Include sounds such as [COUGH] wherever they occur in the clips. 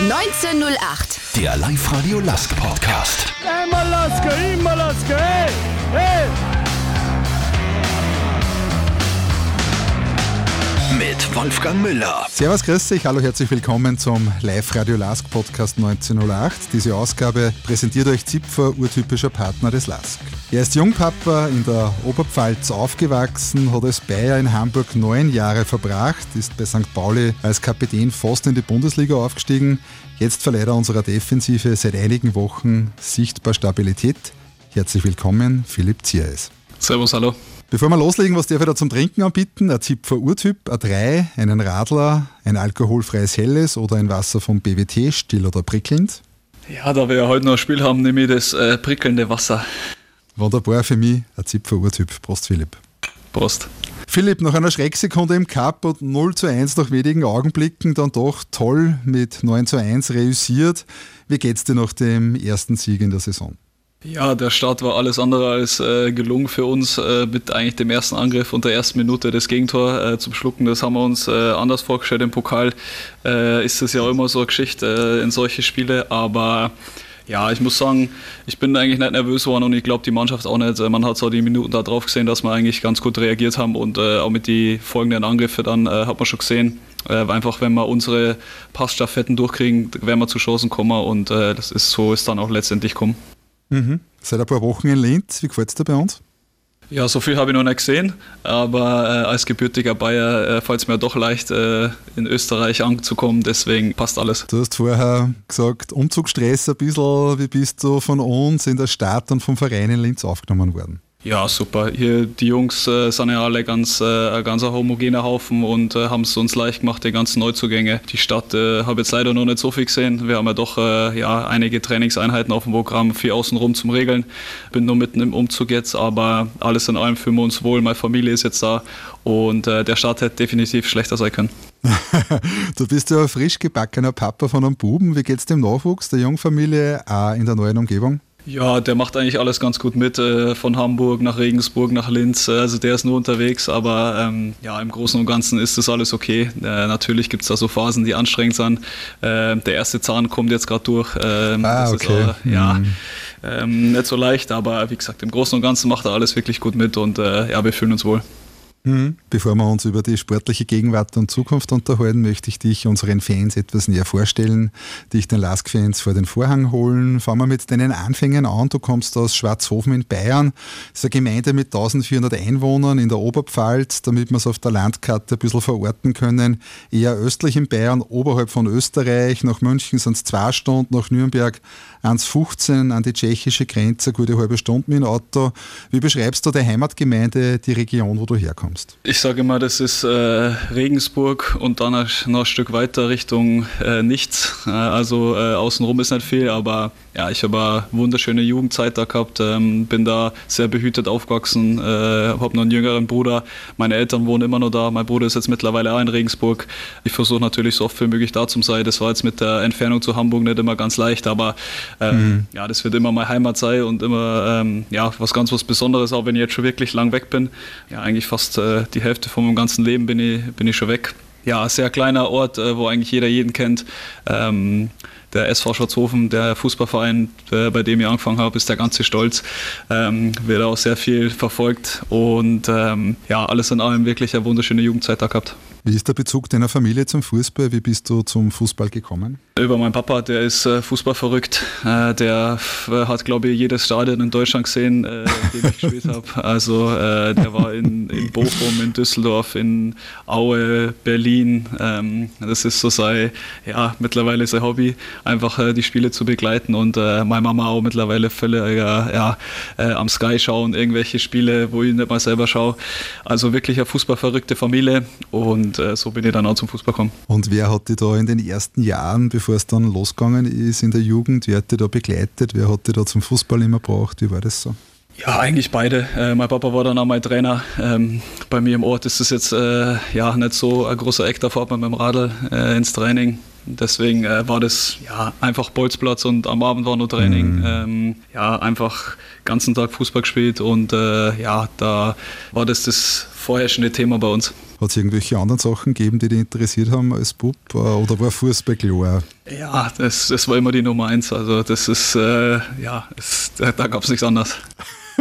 1908. Der Live-Radio Lask Podcast. Immer Laske, immer Laske, hey, hey. Mit Wolfgang Müller. Servus, grüß dich, hallo, herzlich willkommen zum Live-Radio Lask Podcast 1908. Diese Ausgabe präsentiert euch Zipfer, urtypischer Partner des Lask. Er ist Jungpapa in der Oberpfalz aufgewachsen, hat als Bayer in Hamburg neun Jahre verbracht, ist bei St. Pauli als Kapitän fast in die Bundesliga aufgestiegen. Jetzt verleiht er unserer Defensive seit einigen Wochen sichtbar Stabilität. Herzlich willkommen, Philipp Zieres. Servus, hallo. Bevor wir loslegen, was darf ich da zum Trinken anbieten? Ein Zipfer Urtyp, ein 3, einen Radler, ein alkoholfreies Helles oder ein Wasser vom BWT, still oder prickelnd? Ja, da wir ja heute noch ein Spiel haben, nehme ich das äh, prickelnde Wasser. Wunderbar für mich, ein Zipfer Urtyp. Prost, Philipp. Prost. Philipp, nach einer Schrecksekunde im Cup und 0 zu 1 nach wenigen Augenblicken dann doch toll mit 9 zu 1 reüssiert. Wie geht's dir nach dem ersten Sieg in der Saison? Ja, der Start war alles andere als äh, gelungen für uns äh, mit eigentlich dem ersten Angriff und der ersten Minute des Gegentor äh, zum Schlucken. Das haben wir uns äh, anders vorgestellt. Im Pokal äh, ist es ja auch immer so eine Geschichte äh, in solche Spiele, aber ja, ich muss sagen, ich bin eigentlich nicht nervös geworden und ich glaube die Mannschaft auch nicht. Man hat so die Minuten da drauf gesehen, dass wir eigentlich ganz gut reagiert haben und auch mit den folgenden Angriffen dann hat man schon gesehen, einfach wenn wir unsere Passstaffetten durchkriegen, werden wir zu Chancen kommen und das ist so ist dann auch letztendlich kommen. Mhm. Seit ein paar Wochen in Linz, wie gefällt es dir bei uns? Ja, so viel habe ich noch nicht gesehen, aber äh, als gebürtiger Bayer äh, fällt es mir doch leicht, äh, in Österreich anzukommen, deswegen passt alles. Du hast vorher gesagt, Umzugsstress ein bisschen, wie bist du von uns in der Stadt und vom Verein in Linz aufgenommen worden? Ja, super. Hier, die Jungs äh, sind ja alle ganz, äh, ein ganz homogener Haufen und äh, haben es uns leicht gemacht, die ganzen Neuzugänge. Die Stadt äh, habe jetzt leider noch nicht so viel gesehen. Wir haben ja doch äh, ja, einige Trainingseinheiten auf dem Programm, viel außenrum zum Regeln. Bin nur mitten im Umzug jetzt, aber alles in allem fühlen wir uns wohl. Meine Familie ist jetzt da und äh, der Start hätte definitiv schlechter sein können. [LAUGHS] du bist ja ein frisch gebackener Papa von einem Buben. Wie geht es dem Nachwuchs der Jungfamilie auch in der neuen Umgebung? Ja, der macht eigentlich alles ganz gut mit, äh, von Hamburg nach Regensburg nach Linz. Also der ist nur unterwegs, aber ähm, ja, im Großen und Ganzen ist das alles okay. Äh, natürlich gibt es da so Phasen, die anstrengend sind. Äh, der erste Zahn kommt jetzt gerade durch. Ähm, ah, okay. Auch, ja, mhm. ähm, nicht so leicht, aber wie gesagt, im Großen und Ganzen macht er alles wirklich gut mit und äh, ja, wir fühlen uns wohl. Mhm. Bevor wir uns über die sportliche Gegenwart und Zukunft unterhalten, möchte ich dich unseren Fans etwas näher vorstellen, dich den Lask-Fans vor den Vorhang holen. Fangen wir mit deinen Anfängen an. Du kommst aus Schwarzhofen in Bayern. Das ist eine Gemeinde mit 1400 Einwohnern in der Oberpfalz, damit wir es auf der Landkarte ein bisschen verorten können. Eher östlich in Bayern, oberhalb von Österreich. Nach München sind es zwei Stunden, nach Nürnberg 1,15 an die tschechische Grenze, gute halbe Stunde mit dem Auto. Wie beschreibst du die Heimatgemeinde, die Region, wo du herkommst? Ich sage immer, das ist äh, Regensburg und dann noch ein Stück weiter Richtung äh, nichts. Äh, also äh, außenrum ist nicht viel, aber ja, ich habe eine wunderschöne Jugendzeit da gehabt, ähm, bin da sehr behütet aufgewachsen, äh, habe noch einen jüngeren Bruder. Meine Eltern wohnen immer noch da. Mein Bruder ist jetzt mittlerweile auch in Regensburg. Ich versuche natürlich so oft wie möglich da zu sein. Das war jetzt mit der Entfernung zu Hamburg nicht immer ganz leicht, aber ähm, mhm. ja, das wird immer meine Heimat sein und immer ähm, ja, was ganz was Besonderes, auch wenn ich jetzt schon wirklich lang weg bin. Ja, eigentlich fast äh, die Hälfte von meinem ganzen Leben bin ich, bin ich schon weg. Ja, sehr kleiner Ort, äh, wo eigentlich jeder jeden kennt. Ähm, der SV Schwarzhofen, der Fußballverein, äh, bei dem ich angefangen habe, ist der ganze Stolz. Ähm, wird auch sehr viel verfolgt und ähm, ja, alles in allem wirklich eine wunderschöne Jugendzeit da gehabt. Wie ist der Bezug deiner Familie zum Fußball? Wie bist du zum Fußball gekommen? Über meinen Papa, der ist äh, Fußball verrückt. Äh, der äh, hat, glaube ich, jedes Stadion in Deutschland gesehen, äh, in dem ich gespielt [LAUGHS] habe. Also äh, der war in, in Bochum, in Düsseldorf, in Aue, Berlin. Ähm, das ist so sein, ja, mittlerweile sein Hobby, einfach äh, die Spiele zu begleiten. Und meine Mama auch mittlerweile völlig ja, am Sky schauen, irgendwelche Spiele, wo ich nicht mal selber schaue. Also wirklich eine fußballverrückte Familie und äh, so bin ich dann auch zum Fußball gekommen. Und wer hat dich da in den ersten Jahren, bevor es dann losgegangen ist in der Jugend, wer hat dich da begleitet? Wer hat dich da zum Fußball immer gebracht? Wie war das so? Ja, eigentlich beide. Äh, mein Papa war dann auch mein Trainer. Ähm, bei mir im Ort ist es jetzt äh, ja nicht so ein großer Eck, da fährt man mit dem Radl äh, ins Training. Deswegen äh, war das ja einfach Bolzplatz und am Abend war nur Training. Mhm. Ähm, ja, einfach ganzen Tag Fußball gespielt und äh, ja, da war das das vorherrschende Thema bei uns. Hat es irgendwelche anderen Sachen gegeben, die dich interessiert haben als Bub? Äh, oder war Fußball klar? Ja, das, das war immer die Nummer eins. Also das ist, äh, ja, es, da, da gab es nichts anderes.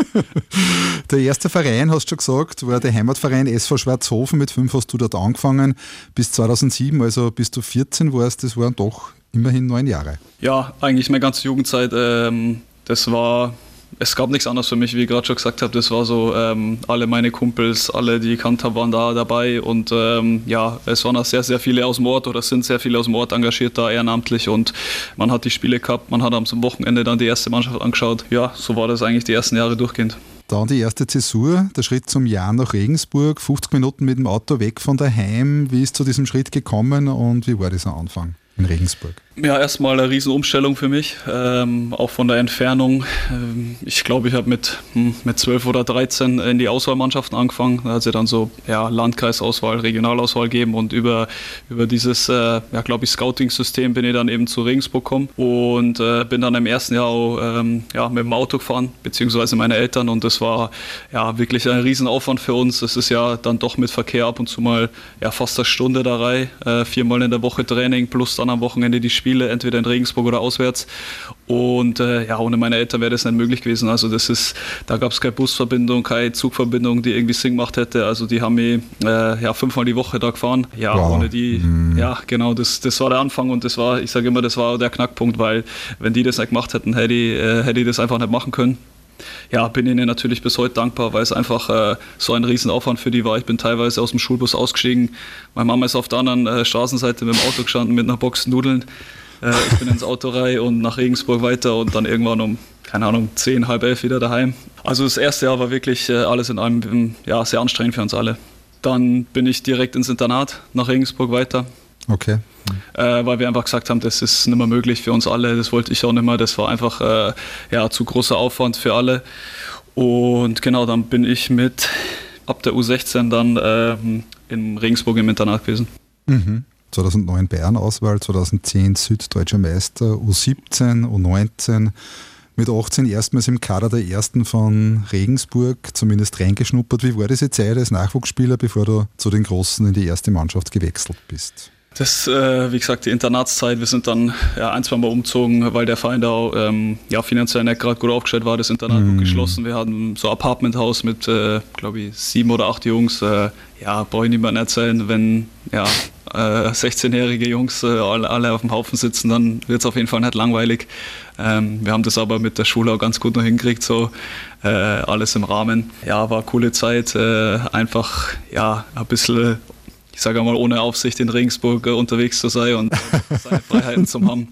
[LAUGHS] der erste Verein, hast du schon gesagt, war der Heimatverein SV Schwarzhofen. Mit fünf hast du dort angefangen. Bis 2007, also bis du 14 warst, das waren doch immerhin neun Jahre. Ja, eigentlich meine ganze Jugendzeit. Ähm, das war es gab nichts anderes für mich, wie ich gerade schon gesagt habe. Das war so, ähm, alle meine Kumpels, alle, die ich gekannt habe, waren da dabei. Und ähm, ja, es waren auch sehr, sehr viele aus dem Ort oder sind sehr viele aus dem Ort engagiert da ehrenamtlich. Und man hat die Spiele gehabt, man hat am Wochenende dann die erste Mannschaft angeschaut. Ja, so war das eigentlich die ersten Jahre durchgehend. Dann die erste Zäsur, der Schritt zum Jahr nach Regensburg, 50 Minuten mit dem Auto weg von daheim. Wie ist zu diesem Schritt gekommen und wie war dieser Anfang in Regensburg? Ja, erstmal eine Riesenumstellung für mich, ähm, auch von der Entfernung. Ähm, ich glaube, ich habe mit, hm, mit 12 oder 13 in die Auswahlmannschaften angefangen. Da hat sie dann so ja, Landkreisauswahl, Regionalauswahl gegeben und über, über dieses, äh, ja, glaube ich, Scouting-System bin ich dann eben zu Regensburg gekommen und äh, bin dann im ersten Jahr auch ähm, ja, mit dem Auto gefahren, beziehungsweise meine Eltern und das war ja wirklich ein Riesenaufwand für uns. Es ist ja dann doch mit Verkehr ab und zu mal ja, fast eine Stunde da rein, äh, viermal in der Woche Training plus dann am Wochenende die Spiele Spiele, entweder in Regensburg oder auswärts. Und äh, ja, ohne meine Eltern wäre das nicht möglich gewesen. Also das ist, da gab es keine Busverbindung, keine Zugverbindung, die irgendwie Sinn gemacht hätte. Also die haben mich äh, ja, fünfmal die Woche da gefahren. Ja, wow. ohne die, mhm. ja genau, das, das war der Anfang und das war, ich sage immer, das war der Knackpunkt, weil wenn die das nicht gemacht hätten, hätte ich, äh, hätte ich das einfach nicht machen können ja, bin ihnen natürlich bis heute dankbar, weil es einfach äh, so ein Riesenaufwand für die war. Ich bin teilweise aus dem Schulbus ausgestiegen. Meine Mama ist auf der anderen äh, Straßenseite mit dem Auto gestanden mit einer Box Nudeln. Äh, ich bin ins Auto rein und nach Regensburg weiter und dann irgendwann um, keine Ahnung, zehn, halb elf wieder daheim. Also das erste Jahr war wirklich äh, alles in allem ähm, ja, sehr anstrengend für uns alle. Dann bin ich direkt ins Internat nach Regensburg weiter. Okay. Äh, weil wir einfach gesagt haben, das ist nicht mehr möglich für uns alle, das wollte ich auch nicht mehr, das war einfach äh, ja, zu großer Aufwand für alle. Und genau, dann bin ich mit ab der U16 dann äh, in Regensburg im Internat gewesen. Mhm. 2009 Bayern-Auswahl, 2010 Süddeutscher Meister, U17, U19, mit 18 erstmals im Kader der ersten von Regensburg zumindest reingeschnuppert. Wie war diese Zeit als Nachwuchsspieler, bevor du zu den Großen in die erste Mannschaft gewechselt bist? Das, äh, wie gesagt, die Internatszeit. Wir sind dann ja, ein, zwei Mal umgezogen, weil der Verein da auch, ähm, ja, finanziell nicht gerade gut aufgestellt war. Das Internat mm. geschlossen. Wir hatten so ein Apartmenthaus mit, äh, glaube ich, sieben oder acht Jungs. Äh, ja, brauche ich niemandem erzählen, wenn ja, 16-jährige äh, Jungs äh, alle, alle, auf dem Haufen sitzen, dann wird es auf jeden Fall nicht langweilig. Ähm, wir haben das aber mit der Schule auch ganz gut noch hingekriegt, so äh, alles im Rahmen. Ja, war eine coole Zeit. einfach ja, ein bisschen ich sage mal, ohne Aufsicht in Regensburg äh, unterwegs zu sein und seine Freiheiten zu haben.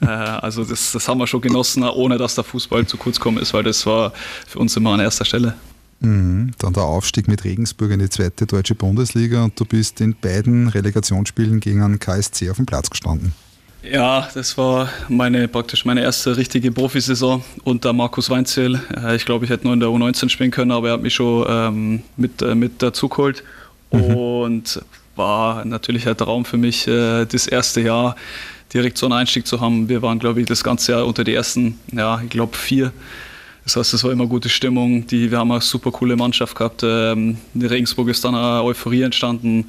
Äh, also das, das haben wir schon genossen, ohne dass der Fußball zu kurz gekommen ist, weil das war für uns immer an erster Stelle. Mhm. Dann der Aufstieg mit Regensburg in die zweite deutsche Bundesliga und du bist in beiden Relegationsspielen gegen einen KSC auf dem Platz gestanden. Ja, das war meine praktisch meine erste richtige Profisaison unter Markus Weinzel. Äh, ich glaube, ich hätte nur in der U19 spielen können, aber er hat mich schon ähm, mit, äh, mit dazu geholt. Mhm. Und war natürlich ein Traum für mich, äh, das erste Jahr direkt so einen Einstieg zu haben. Wir waren, glaube ich, das ganze Jahr unter die ersten, ja, ich glaube, vier. Das heißt, es war immer gute Stimmung. Die, wir haben eine super coole Mannschaft gehabt. Ähm, in Regensburg ist dann eine Euphorie entstanden.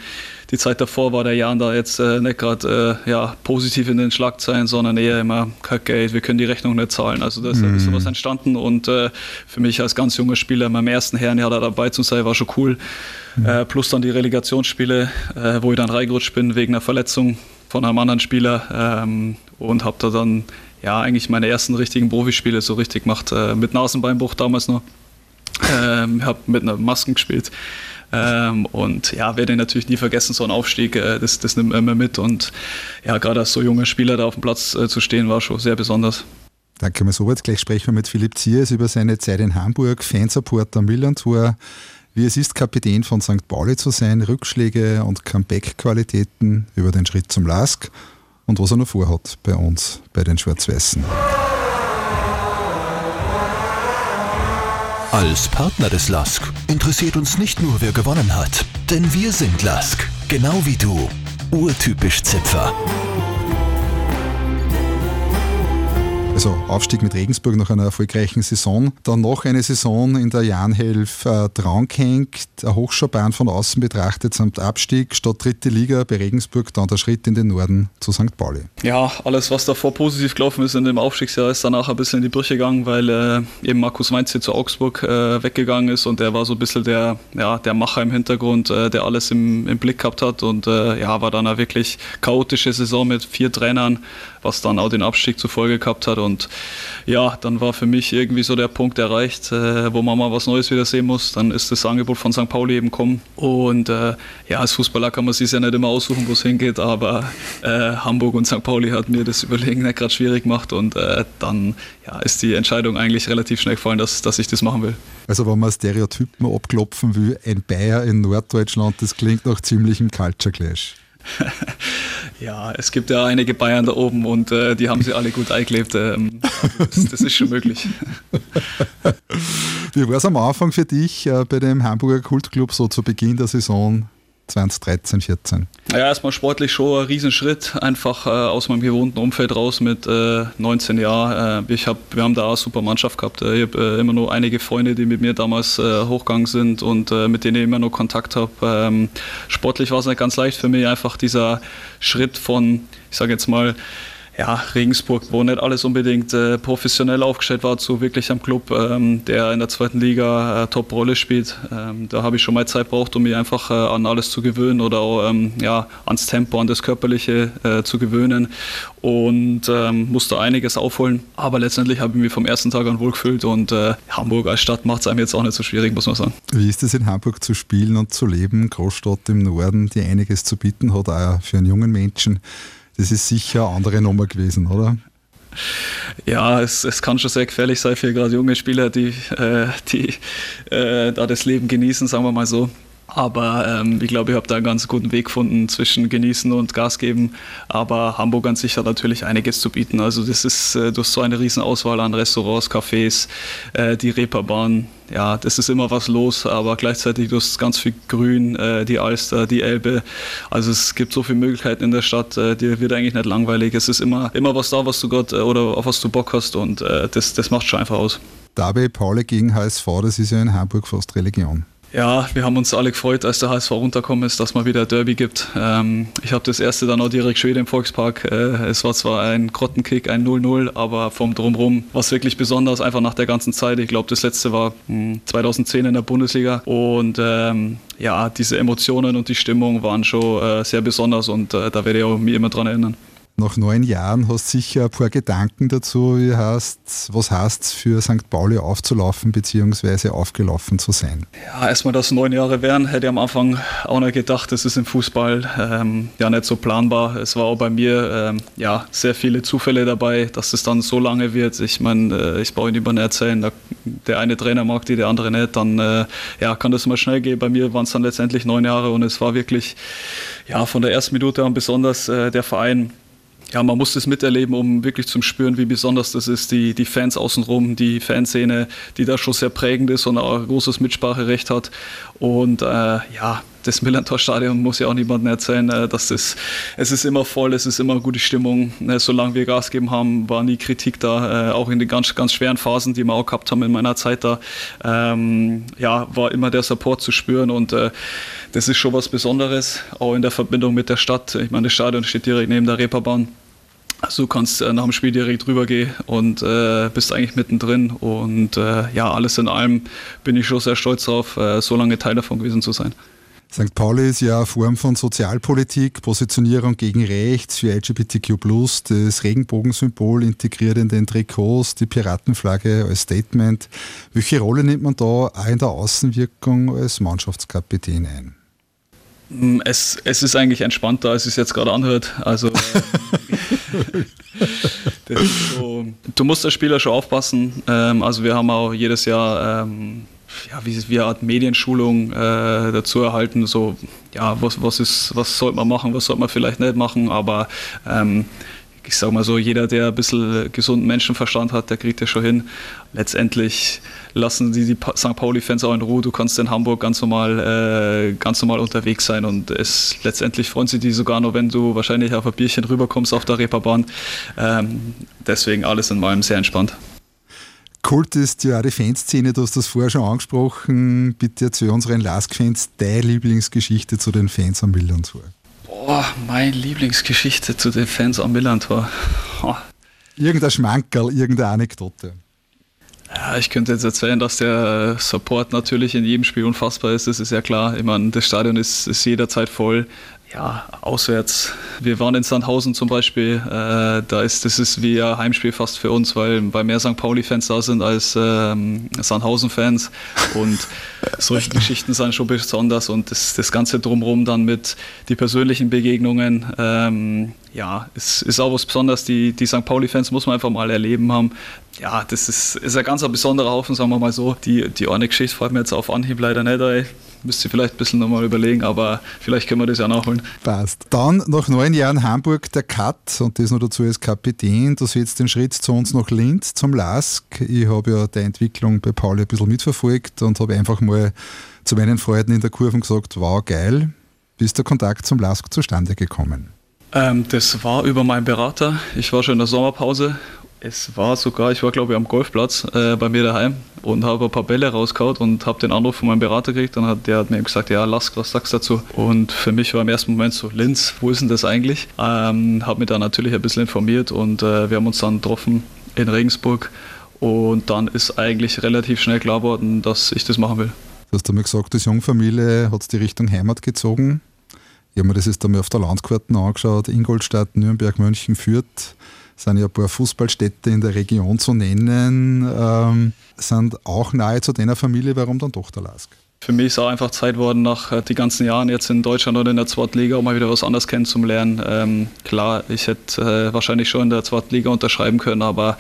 Die Zeit davor war der Jan da jetzt äh, nicht gerade äh, ja, positiv in den Schlagzeilen, sondern eher immer kein Geld, wir können die Rechnung nicht zahlen. Also da ist mhm. sowas entstanden und äh, für mich als ganz junger Spieler in meinem ersten Herrenjahr da dabei zu sein, war schon cool. Mhm. Äh, plus dann die Relegationsspiele, äh, wo ich dann reingerutscht bin wegen einer Verletzung von einem anderen Spieler ähm, und habe da dann ja eigentlich meine ersten richtigen Profispiele so richtig gemacht, äh, mit Nasenbeinbruch damals noch. Ähm, habe mit einer Masken gespielt. Ähm, und ja, werde natürlich nie vergessen, so ein Aufstieg, äh, das, das nimmt man immer mit. Und ja, gerade als so junger Spieler da auf dem Platz äh, zu stehen, war schon sehr besonders. Danke, mal so weit. Gleich sprechen wir mit Philipp Ziers über seine Zeit in Hamburg, Fansupport am Millantor, wie es ist, Kapitän von St. Pauli zu sein, Rückschläge und Comeback-Qualitäten über den Schritt zum Lask und was er noch vorhat bei uns, bei den Schwarz-Weißen. Als Partner des LASK interessiert uns nicht nur, wer gewonnen hat, denn wir sind LASK, genau wie du. Urtypisch Zipfer. Also Aufstieg mit Regensburg nach einer erfolgreichen Saison. Dann noch eine Saison in der Jahnhelf äh, drangehängt, eine Hochschaubahn von außen betrachtet samt Abstieg statt dritte Liga bei Regensburg, dann der Schritt in den Norden zu St. Pauli. Ja, alles was davor positiv gelaufen ist in dem Aufstiegsjahr ist danach ein bisschen in die Brüche gegangen, weil äh, eben Markus Weinz hier zu Augsburg äh, weggegangen ist und der war so ein bisschen der, ja, der Macher im Hintergrund, äh, der alles im, im Blick gehabt hat und äh, ja, war dann eine wirklich chaotische Saison mit vier Trainern, was dann auch den Abstieg zur Folge gehabt hat. Und ja, dann war für mich irgendwie so der Punkt erreicht, äh, wo man mal was Neues wieder sehen muss. Dann ist das Angebot von St. Pauli eben gekommen. Und äh, ja, als Fußballer kann man sich ja nicht immer aussuchen, wo es hingeht, aber äh, Hamburg und St. Pauli hat mir das Überlegen nicht gerade schwierig gemacht. Und äh, dann ja, ist die Entscheidung eigentlich relativ schnell gefallen, dass, dass ich das machen will. Also wenn man Stereotypen abklopfen will, ein Bayer in Norddeutschland, das klingt nach ziemlichem Culture Clash. [LAUGHS] ja, es gibt ja einige Bayern da oben und äh, die haben sie alle gut eingelebt. Ähm, das, das, ist schon möglich. [LAUGHS] Wie war es am Anfang für dich äh, bei dem Hamburger Kultclub so zu Beginn der Saison? 2013, 14? Ja, erstmal sportlich schon ein Riesenschritt, einfach äh, aus meinem gewohnten Umfeld raus mit äh, 19 Jahren. Äh, ich hab, wir haben da eine super Mannschaft gehabt. Äh, ich habe äh, immer noch einige Freunde, die mit mir damals äh, hochgegangen sind und mit denen ich immer noch Kontakt habe. Ähm, sportlich war es nicht ganz leicht für mich, einfach dieser Schritt von, ich sage jetzt mal, ja, Regensburg, wo nicht alles unbedingt äh, professionell aufgestellt war, zu wirklich einem Club, ähm, der in der zweiten Liga äh, Top-Rolle spielt. Ähm, da habe ich schon mal Zeit braucht, um mich einfach äh, an alles zu gewöhnen oder auch, ähm, ja, ans Tempo, an das Körperliche äh, zu gewöhnen und ähm, musste einiges aufholen. Aber letztendlich habe ich mich vom ersten Tag an wohlgefühlt und äh, Hamburg als Stadt macht es einem jetzt auch nicht so schwierig, muss man sagen. Wie ist es in Hamburg zu spielen und zu leben? Großstadt im Norden, die einiges zu bieten hat, auch für einen jungen Menschen das ist sicher eine andere Nummer gewesen, oder? Ja, es, es kann schon sehr gefährlich sein für gerade junge Spieler, die, äh, die äh, da das Leben genießen, sagen wir mal so. Aber ähm, ich glaube, ich habe da einen ganz guten Weg gefunden zwischen genießen und Gas geben. Aber Hamburg an sich hat natürlich einiges zu bieten. Also das ist, äh, du hast so eine riesen Auswahl an Restaurants, Cafés, äh, die Reeperbahn. Ja, das ist immer was los, aber gleichzeitig du hast ganz viel Grün, äh, die Alster, die Elbe. Also es gibt so viele Möglichkeiten in der Stadt, äh, dir wird eigentlich nicht langweilig. Es ist immer, immer was da, was du Gott äh, oder auf was du Bock hast und äh, das, das macht schon einfach aus. Dabei Pauli gegen HSV, das ist ja in Hamburg fast Religion. Ja, wir haben uns alle gefreut, als der HSV runtergekommen ist, dass man wieder Derby gibt. Ähm, ich habe das erste dann auch direkt schön im Volkspark. Äh, es war zwar ein Grottenkick, ein 0-0, aber vom Drumherum war es wirklich besonders, einfach nach der ganzen Zeit. Ich glaube, das letzte war 2010 hm, in der Bundesliga. Und ähm, ja, diese Emotionen und die Stimmung waren schon äh, sehr besonders und äh, da werde ich auch mich immer dran erinnern nach neun Jahren hast sicher ein paar Gedanken dazu, wie heißt, was heißt es für St. Pauli aufzulaufen bzw. aufgelaufen zu sein? Ja, erstmal, dass neun Jahre wären, hätte ich am Anfang auch nicht gedacht, das ist im Fußball ähm, ja nicht so planbar. Es war auch bei mir ähm, ja, sehr viele Zufälle dabei, dass es dann so lange wird. Ich meine, äh, ich brauche nicht erzählen, der eine Trainer mag die, der andere nicht, dann äh, ja, kann das mal schnell gehen. Bei mir waren es dann letztendlich neun Jahre und es war wirklich ja, von der ersten Minute an besonders äh, der Verein ja, man muss das miterleben, um wirklich zu spüren, wie besonders das ist. Die, die Fans außenrum, die Fanszene, die da schon sehr prägend ist und auch großes Mitspracherecht hat. Und äh, ja, das Millantor-Stadion muss ja auch niemandem erzählen, äh, dass das, es ist immer voll, es ist immer gute Stimmung. Äh, solange wir Gas geben haben, war nie Kritik da. Äh, auch in den ganz, ganz schweren Phasen, die wir auch gehabt haben in meiner Zeit da, ähm, ja, war immer der Support zu spüren und äh, das ist schon was Besonderes, auch in der Verbindung mit der Stadt. Ich meine, das Stadion steht direkt neben der Reeperbahn. Also du kannst äh, nach dem Spiel direkt rübergehen und äh, bist eigentlich mittendrin. Und äh, ja, alles in allem bin ich schon sehr stolz darauf, äh, so lange Teil davon gewesen zu sein. St. Pauli ist ja eine Form von Sozialpolitik, Positionierung gegen Rechts für LGBTQ+, das Regenbogensymbol integriert in den Trikots, die Piratenflagge als Statement. Welche Rolle nimmt man da auch in der Außenwirkung als Mannschaftskapitän ein? Mm, es, es ist eigentlich entspannter, als es jetzt gerade anhört. Also [LAUGHS] [LAUGHS] so, du musst als Spieler schon aufpassen. Ähm, also wir haben auch jedes Jahr ähm, ja, wie, wie eine Art Medienschulung äh, dazu erhalten. So, ja, was, was, ist, was sollte man machen, was sollte man vielleicht nicht machen, aber ähm, ich sage mal so, jeder, der ein bisschen gesunden Menschenverstand hat, der kriegt das schon hin. Letztendlich lassen die, die St. Pauli-Fans auch in Ruhe. Du kannst in Hamburg ganz normal, äh, ganz normal unterwegs sein und es letztendlich freuen sie die sogar noch, wenn du wahrscheinlich auf ein Bierchen rüberkommst auf der Reeperbahn. Ähm, deswegen alles in allem sehr entspannt. Kult ist ja auch die Fanszene, du hast das vorher schon angesprochen. Bitte erzähl unseren Lask-Fans deine Lieblingsgeschichte zu den Fans am Millantor. Boah, meine Lieblingsgeschichte zu den Fans am Millantor. [LAUGHS] Oh. Irgendein Schmankerl, irgendeine Anekdote. Ja, ich könnte jetzt erzählen, dass der Support natürlich in jedem Spiel unfassbar ist, das ist ja klar. Ich meine, das Stadion ist, ist jederzeit voll ja, auswärts. Wir waren in Sandhausen zum Beispiel. Äh, da ist, das ist wie ein Heimspiel fast für uns, weil, weil mehr St. Pauli-Fans da sind als ähm, Sandhausen-Fans. Und [LAUGHS] solche Geschichten sind schon besonders. Und das, das Ganze drumherum dann mit die persönlichen Begegnungen. Ähm, ja, es ist auch was Besonderes. Die, die St. Pauli-Fans muss man einfach mal erleben haben. Ja, das ist, ist ein ganz besonderer Haufen, sagen wir mal so. Die, die eine Geschichte fällt mir jetzt auf Anhieb leider nicht ein. Müsst ihr vielleicht ein bisschen nochmal überlegen, aber vielleicht können wir das ja nachholen. Passt. Dann nach neun Jahren Hamburg der Cut und das noch dazu als Kapitän. Du setzt den Schritt zu uns nach Linz zum LASK. Ich habe ja die Entwicklung bei Pauli ein bisschen mitverfolgt und habe einfach mal zu meinen Freunden in der Kurve gesagt, wow, geil. Wie ist der Kontakt zum LASK zustande gekommen? Ähm, das war über meinen Berater. Ich war schon in der Sommerpause es war sogar, ich war glaube ich am Golfplatz äh, bei mir daheim und habe ein paar Bälle rausgehauen und habe den Anruf von meinem Berater gekriegt. Dann hat der hat mir gesagt, ja, Lask, was sagst du dazu? Und für mich war im ersten Moment so, Linz, wo ist denn das eigentlich? Ähm, habe mich da natürlich ein bisschen informiert und äh, wir haben uns dann getroffen in Regensburg und dann ist eigentlich relativ schnell klar geworden, dass ich das machen will. Du hast mir gesagt, als Jungfamilie hat es die Richtung Heimat gezogen. Ich habe mir das jetzt einmal auf der Landkarte angeschaut, Ingolstadt, Nürnberg, München, Fürth sind ja ein paar Fußballstädte in der Region zu nennen, ähm, sind auch nahe zu deiner Familie. Warum dann doch der Lask? Für mich ist auch einfach Zeit worden, nach äh, den ganzen Jahren jetzt in Deutschland oder in der zweiten Liga, um mal wieder was anderes kennenzulernen. Ähm, klar, ich hätte äh, wahrscheinlich schon in der zweiten Liga unterschreiben können, aber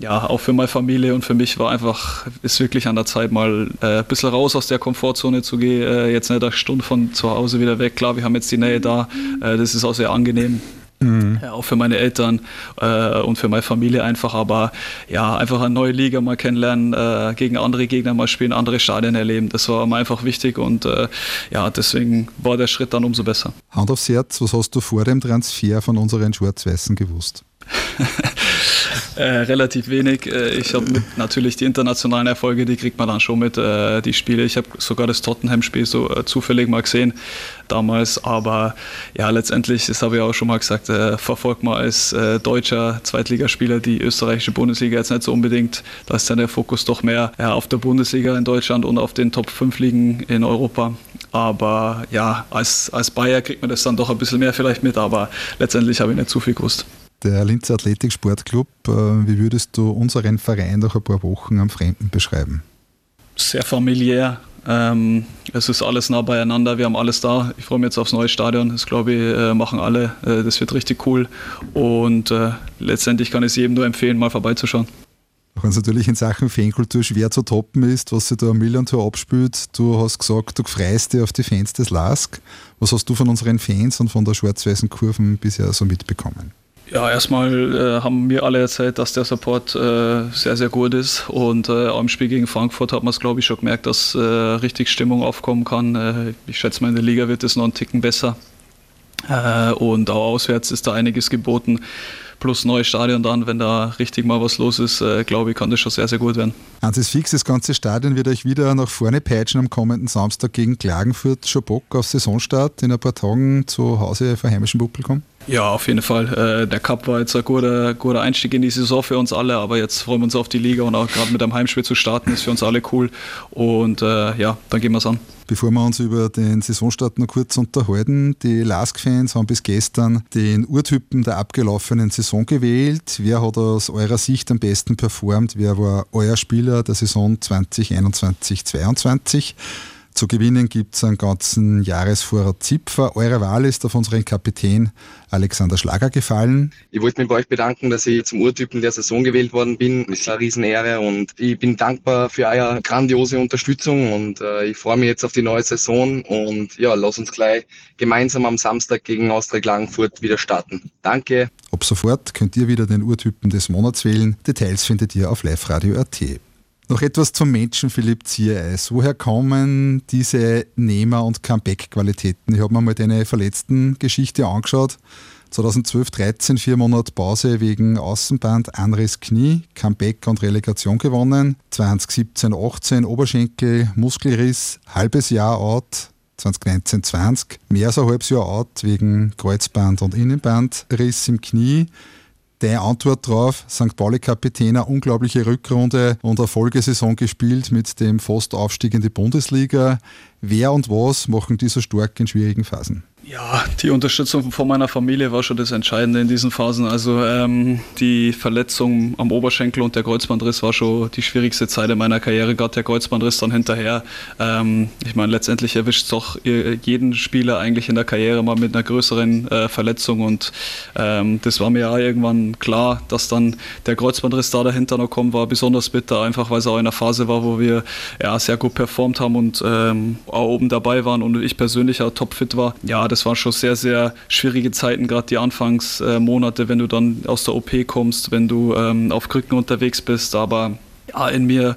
ja, auch für meine Familie und für mich war einfach, ist wirklich an der Zeit, mal äh, ein bisschen raus aus der Komfortzone zu gehen. Äh, jetzt nicht eine Stunde von zu Hause wieder weg. Klar, wir haben jetzt die Nähe da, äh, das ist auch sehr angenehm. Mhm. Ja, auch für meine Eltern äh, und für meine Familie einfach, aber ja, einfach eine neue Liga mal kennenlernen, äh, gegen andere Gegner mal spielen, andere Stadien erleben. Das war mir einfach wichtig und äh, ja, deswegen war der Schritt dann umso besser. Hand aufs Herz, was hast du vor dem Transfer von unseren Schwarz-Weißen gewusst? [LAUGHS] äh, relativ wenig. Äh, ich habe natürlich die internationalen Erfolge, die kriegt man dann schon mit, äh, die Spiele. Ich habe sogar das Tottenham-Spiel so äh, zufällig mal gesehen damals, aber ja, letztendlich, das habe ich auch schon mal gesagt, äh, verfolgt man als deutscher Zweitligaspieler die österreichische Bundesliga jetzt nicht so unbedingt. Da ist dann der Fokus doch mehr ja, auf der Bundesliga in Deutschland und auf den Top 5 Ligen in Europa. Aber ja, als, als Bayer kriegt man das dann doch ein bisschen mehr vielleicht mit, aber letztendlich habe ich nicht zu viel gewusst der Linzer Athletik Sportclub. Äh, wie würdest du unseren Verein nach ein paar Wochen am Fremden beschreiben? Sehr familiär. Ähm, es ist alles nah beieinander, wir haben alles da. Ich freue mich jetzt aufs neue Stadion. Das glaube ich, äh, machen alle. Äh, das wird richtig cool. Und letztendlich kann ich es jedem nur empfehlen, mal vorbeizuschauen. Auch wenn es natürlich in Sachen Fankultur schwer zu toppen ist, was sich da am Millantor abspielt. Du hast gesagt, du freust dich auf die Fans des LASK. Was hast du von unseren Fans und von der schwarz-weißen Kurven bisher so mitbekommen? Ja, erstmal äh, haben mir alle erzählt, dass der Support äh, sehr, sehr gut ist. Und äh, auch im Spiel gegen Frankfurt hat man es, glaube ich, schon gemerkt, dass äh, richtig Stimmung aufkommen kann. Äh, ich schätze mal, in der Liga wird es noch einen Ticken besser. Äh, und auch auswärts ist da einiges geboten. Plus neues Stadion dann, wenn da richtig mal was los ist, glaube ich, kann das schon sehr, sehr gut werden. Ist fix, das ganze Stadion wird euch wieder nach vorne peitschen am kommenden Samstag gegen Klagenfurt. Schon Bock auf Saisonstart in ein paar Tagen zu Hause vor heimischem Publikum? Ja, auf jeden Fall. Äh, der Cup war jetzt ein guter, guter Einstieg in die Saison für uns alle, aber jetzt freuen wir uns auf die Liga und auch gerade mit einem Heimspiel zu starten, ist für uns alle cool. Und äh, ja, dann gehen wir es an. Bevor wir uns über den Saisonstart noch kurz unterhalten, die LASK-Fans haben bis gestern den Urtypen der abgelaufenen Saison gewählt. Wer hat aus eurer Sicht am besten performt? Wer war euer Spieler der Saison 2021-22? Zu gewinnen gibt es einen ganzen Jahresvorrat Zipfer. Eure Wahl ist auf unseren Kapitän Alexander Schlager gefallen. Ich wollte mich bei euch bedanken, dass ich zum Urtypen der Saison gewählt worden bin. Das ist eine Riesenehre und ich bin dankbar für eure grandiose Unterstützung und äh, ich freue mich jetzt auf die neue Saison und ja, lass uns gleich gemeinsam am Samstag gegen Austria Klagenfurt wieder starten. Danke. Ab sofort könnt ihr wieder den Urtypen des Monats wählen. Details findet ihr auf liveradio.at. Noch etwas zum Menschen Philipp Ziereis. Woher kommen diese Nehmer- und Comeback-Qualitäten? Ich habe mir mal deine verletzten Geschichte angeschaut. 2012, 13, vier Monate Pause wegen Außenband, Anriss Knie, Comeback und Relegation gewonnen. 2017, 18 Oberschenkel, Muskelriss, halbes Jahr out. 2019, 20 mehr als ein halbes Jahr out wegen Kreuzband und Innenbandriss im Knie. Deine Antwort darauf, St. Pauli-Kapitän, unglaubliche Rückrunde und eine Folgesaison gespielt mit dem Fastaufstieg in die Bundesliga. Wer und was machen die so stark in schwierigen Phasen? Ja, die Unterstützung von meiner Familie war schon das Entscheidende in diesen Phasen. Also ähm, die Verletzung am Oberschenkel und der Kreuzbandriss war schon die schwierigste Zeit in meiner Karriere. Gerade der Kreuzbandriss dann hinterher. Ähm, ich meine, letztendlich erwischt es doch jeden Spieler eigentlich in der Karriere mal mit einer größeren äh, Verletzung und ähm, das war mir ja irgendwann klar, dass dann der Kreuzbandriss da dahinter noch kommt, war besonders bitter, einfach weil es auch in einer Phase war, wo wir ja sehr gut performt haben und ähm, oben dabei waren und ich persönlich auch topfit war. Ja, das waren schon sehr, sehr schwierige Zeiten, gerade die Anfangsmonate, wenn du dann aus der OP kommst, wenn du ähm, auf Krücken unterwegs bist. Aber ja, in mir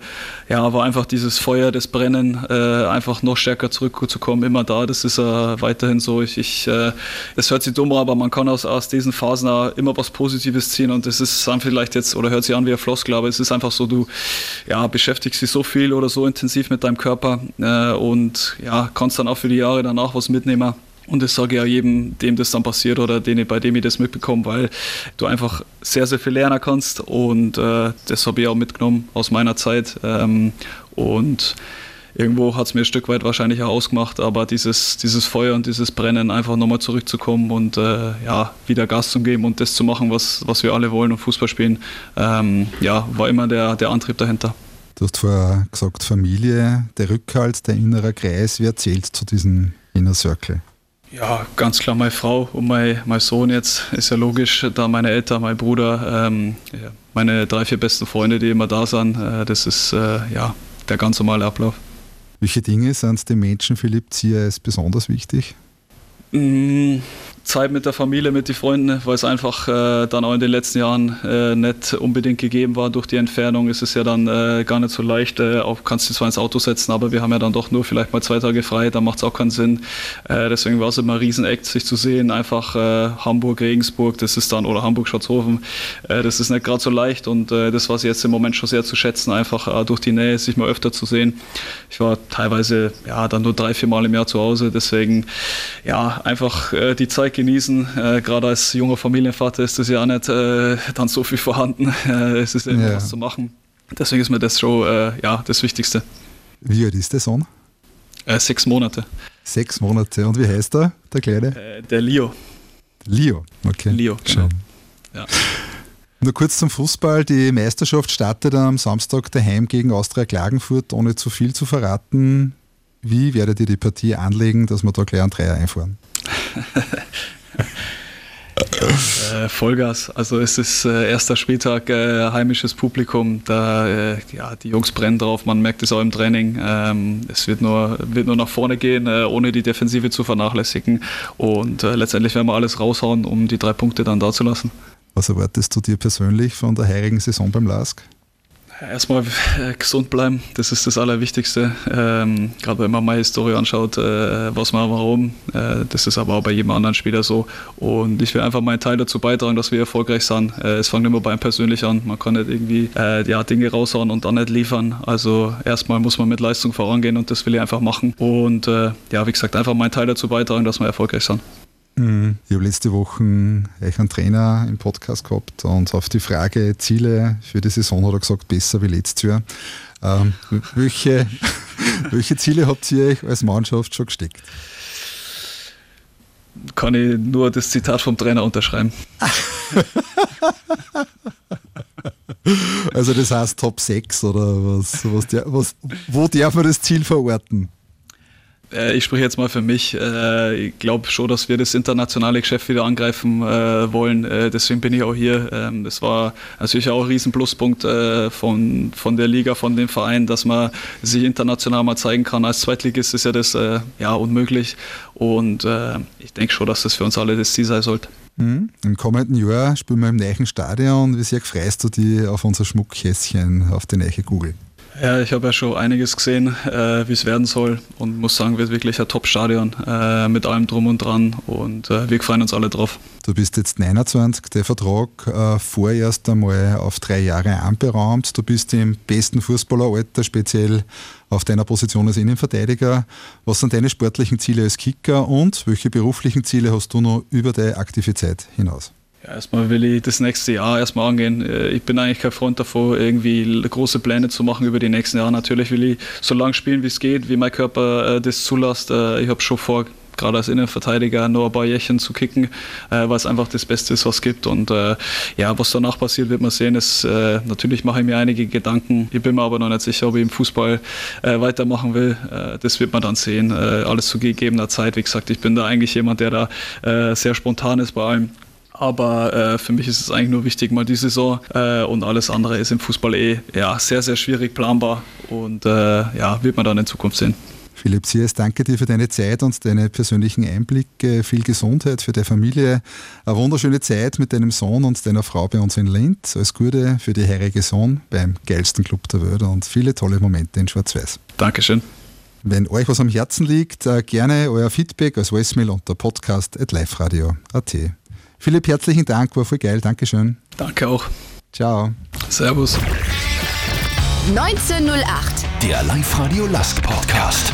ja, war einfach dieses Feuer, das Brennen, äh, einfach noch stärker zurückzukommen, immer da. Das ist äh, weiterhin so. Ich, ich äh, es hört sich dumm an, aber man kann aus, aus diesen Phasen immer was Positives ziehen und es ist dann vielleicht jetzt, oder hört sich an wie ein Floskel, aber es ist einfach so, du ja, beschäftigst dich so viel oder so intensiv mit deinem Körper äh, und ja, kannst dann auch für die Jahre danach was mitnehmen. Und das sage ich auch jedem, dem das dann passiert oder denen, bei dem ich das mitbekomme, weil du einfach sehr, sehr viel lernen kannst. Und äh, das habe ich auch mitgenommen aus meiner Zeit. Ähm, und irgendwo hat es mir ein Stück weit wahrscheinlich auch ausgemacht, aber dieses, dieses Feuer und dieses Brennen, einfach nochmal zurückzukommen und äh, ja, wieder Gas zu geben und das zu machen, was, was wir alle wollen und Fußball spielen, ähm, ja, war immer der, der Antrieb dahinter. Du hast vorher gesagt, Familie, der Rückhalt, der innere Kreis, wer zählt zu diesem Inner Circle? Ja, ganz klar meine Frau und mein, mein Sohn jetzt, ist ja logisch, da meine Eltern, mein Bruder, ähm, ja, meine drei, vier besten Freunde, die immer da sind, äh, das ist äh, ja der ganz normale Ablauf. Welche Dinge sind dem Menschen Philipp Zier besonders wichtig? Zeit mit der Familie, mit den Freunden, weil es einfach äh, dann auch in den letzten Jahren äh, nicht unbedingt gegeben war. Durch die Entfernung ist es ja dann äh, gar nicht so leicht. Äh, auch kannst du zwar ins Auto setzen, aber wir haben ja dann doch nur vielleicht mal zwei Tage frei, da macht es auch keinen Sinn. Äh, deswegen war es immer ein Riesenakt, sich zu sehen. Einfach äh, Hamburg, Regensburg, das ist dann, oder Hamburg-Schatzhofen, das ist nicht gerade so leicht und das war jetzt im Moment schon sehr zu schätzen, einfach durch die Nähe sich mal öfter zu sehen. Ich war teilweise ja dann nur drei, vier Mal im Jahr zu Hause, deswegen ja einfach die Zeit genießen. Äh, Gerade als junger Familienvater ist das ja auch nicht äh, dann so viel vorhanden. [LAUGHS] Äh, es ist immer ja. was zu machen. Deswegen ist mir das schon äh, ja, das Wichtigste. Wie alt ist der Sohn? Äh, sechs Monate. Sechs Monate. Und wie heißt er, der Kleine? Äh, der Leo. Leo, okay. Leo, genau. Ja. Nur kurz zum Fußball. Die Meisterschaft startet am Samstag daheim gegen Austria Klagenfurt, ohne zu viel zu verraten. Wie werdet ihr die Partie anlegen, dass wir da gleich einen Dreier einfahren? [LAUGHS] äh, Vollgas. Also es ist äh, erster Spieltag, äh, heimisches Publikum. Da, äh, ja, die Jungs brennen drauf. Man merkt es auch im Training. Ähm, es wird nur, wird nur nach vorne gehen, äh, ohne die Defensive zu vernachlässigen. Und äh, letztendlich werden wir alles raushauen, um die drei Punkte dann da zu lassen. Was erwartest du dir persönlich von der heurigen Saison beim LASK? Erstmal äh, gesund bleiben, das ist das Allerwichtigste. Ähm, Gerade wenn man meine Historie anschaut, äh, was man warum, äh, das ist aber auch bei jedem anderen Spieler so. Und ich will einfach meinen Teil dazu beitragen, dass wir erfolgreich sind. Äh, es fängt immer bei einem persönlich an. Man kann nicht irgendwie äh, ja, Dinge raushauen und dann nicht liefern. Also erstmal muss man mit Leistung vorangehen und das will ich einfach machen. Und äh, ja, wie gesagt, einfach meinen Teil dazu beitragen, dass wir erfolgreich sind. Mhm. Ich habe letzte Woche einen Trainer im Podcast gehabt und auf die Frage Ziele für die Saison hat er gesagt, besser wie letztes Jahr. Ähm, welche, [LAUGHS] welche Ziele habt ihr euch als Mannschaft schon gesteckt? Kann ich nur das Zitat vom Trainer unterschreiben. [LAUGHS] also das heißt Top 6 oder was, was, der, was wo darf man das Ziel verorten? Äh, ich spreche jetzt mal für mich. Äh, ich glaube schon, dass wir das internationale Geschäft wieder angreifen äh, wollen. Deswegen bin ich auch hier. Ähm, das war natürlich auch ein riesen Pluspunkt von, von der Liga, von dem Verein, dass man sich international mal zeigen kann. Als Zweitligist ist ja das ja unmöglich. Und ich denke schon, dass das für uns alle das Ziel sein sollte. Mhm. Im kommenden Jahr spielen wir im neuen Stadion. Wie sehr freust du dich auf unser Schmuckkästchen, auf die neue Google? Ja, ich habe ja schon einiges gesehen, äh, wie es werden soll und muss sagen, wird wirklich ein Top-Stadion äh, mit allem drum und dran und äh, wir freuen uns alle drauf. Du bist jetzt 29, der Vertrag äh, vorerst einmal auf drei Jahre anberaumt. Du bist im besten Fußballeralter, speziell auf deiner Position als Innenverteidiger. Was sind deine sportlichen Ziele als Kicker und welche beruflichen Ziele hast du noch über deine aktive Zeit hinaus? Ja, erstmal will ich das nächste Jahr erstmal angehen. Äh, ich bin eigentlich kein Freund davon, irgendwie große Pläne zu machen über die nächsten Jahre. Natürlich will ich so lange spielen, wie es geht, wie mein Körper äh, das zulässt. Äh, ich habe schon vor, gerade als Innenverteidiger nur ein paar Jährchen zu kicken, weil es einfach das Beste ist, was es gibt. Und ja, was danach passiert, wird man sehen. Es, natürlich mache ich mir einige Gedanken. Ich bin mir aber noch nicht sicher, ob ich im Fußball weitermachen will. das wird man dann sehen. alles zu gegebener Zeit. Wie gesagt, ich bin da eigentlich jemand, der da sehr spontan ist bei allem. Aber äh, für mich ist es eigentlich nur wichtig, mal die Saison äh, und alles andere ist im Fußball eh ja, sehr, sehr schwierig planbar und äh, ja, wird man dann in Zukunft sehen. Philipp Siers, danke dir für deine Zeit und deine persönlichen Einblicke. Viel Gesundheit für deine Familie. Eine wunderschöne Zeit mit deinem Sohn und deiner Frau bei uns in Linz. Alles Gute für die herrige Sohn beim geilsten Club der Welt und viele tolle Momente in Schwarz-Weiß. Dankeschön. Wenn euch was am Herzen liegt, äh, gerne euer Feedback als Voicemail unter podcast.liferadio.at. Philipp, herzlichen Dank, war voll geil. Dankeschön. Danke auch. Ciao. Servus. 1908. Der Live-Radio Last Podcast.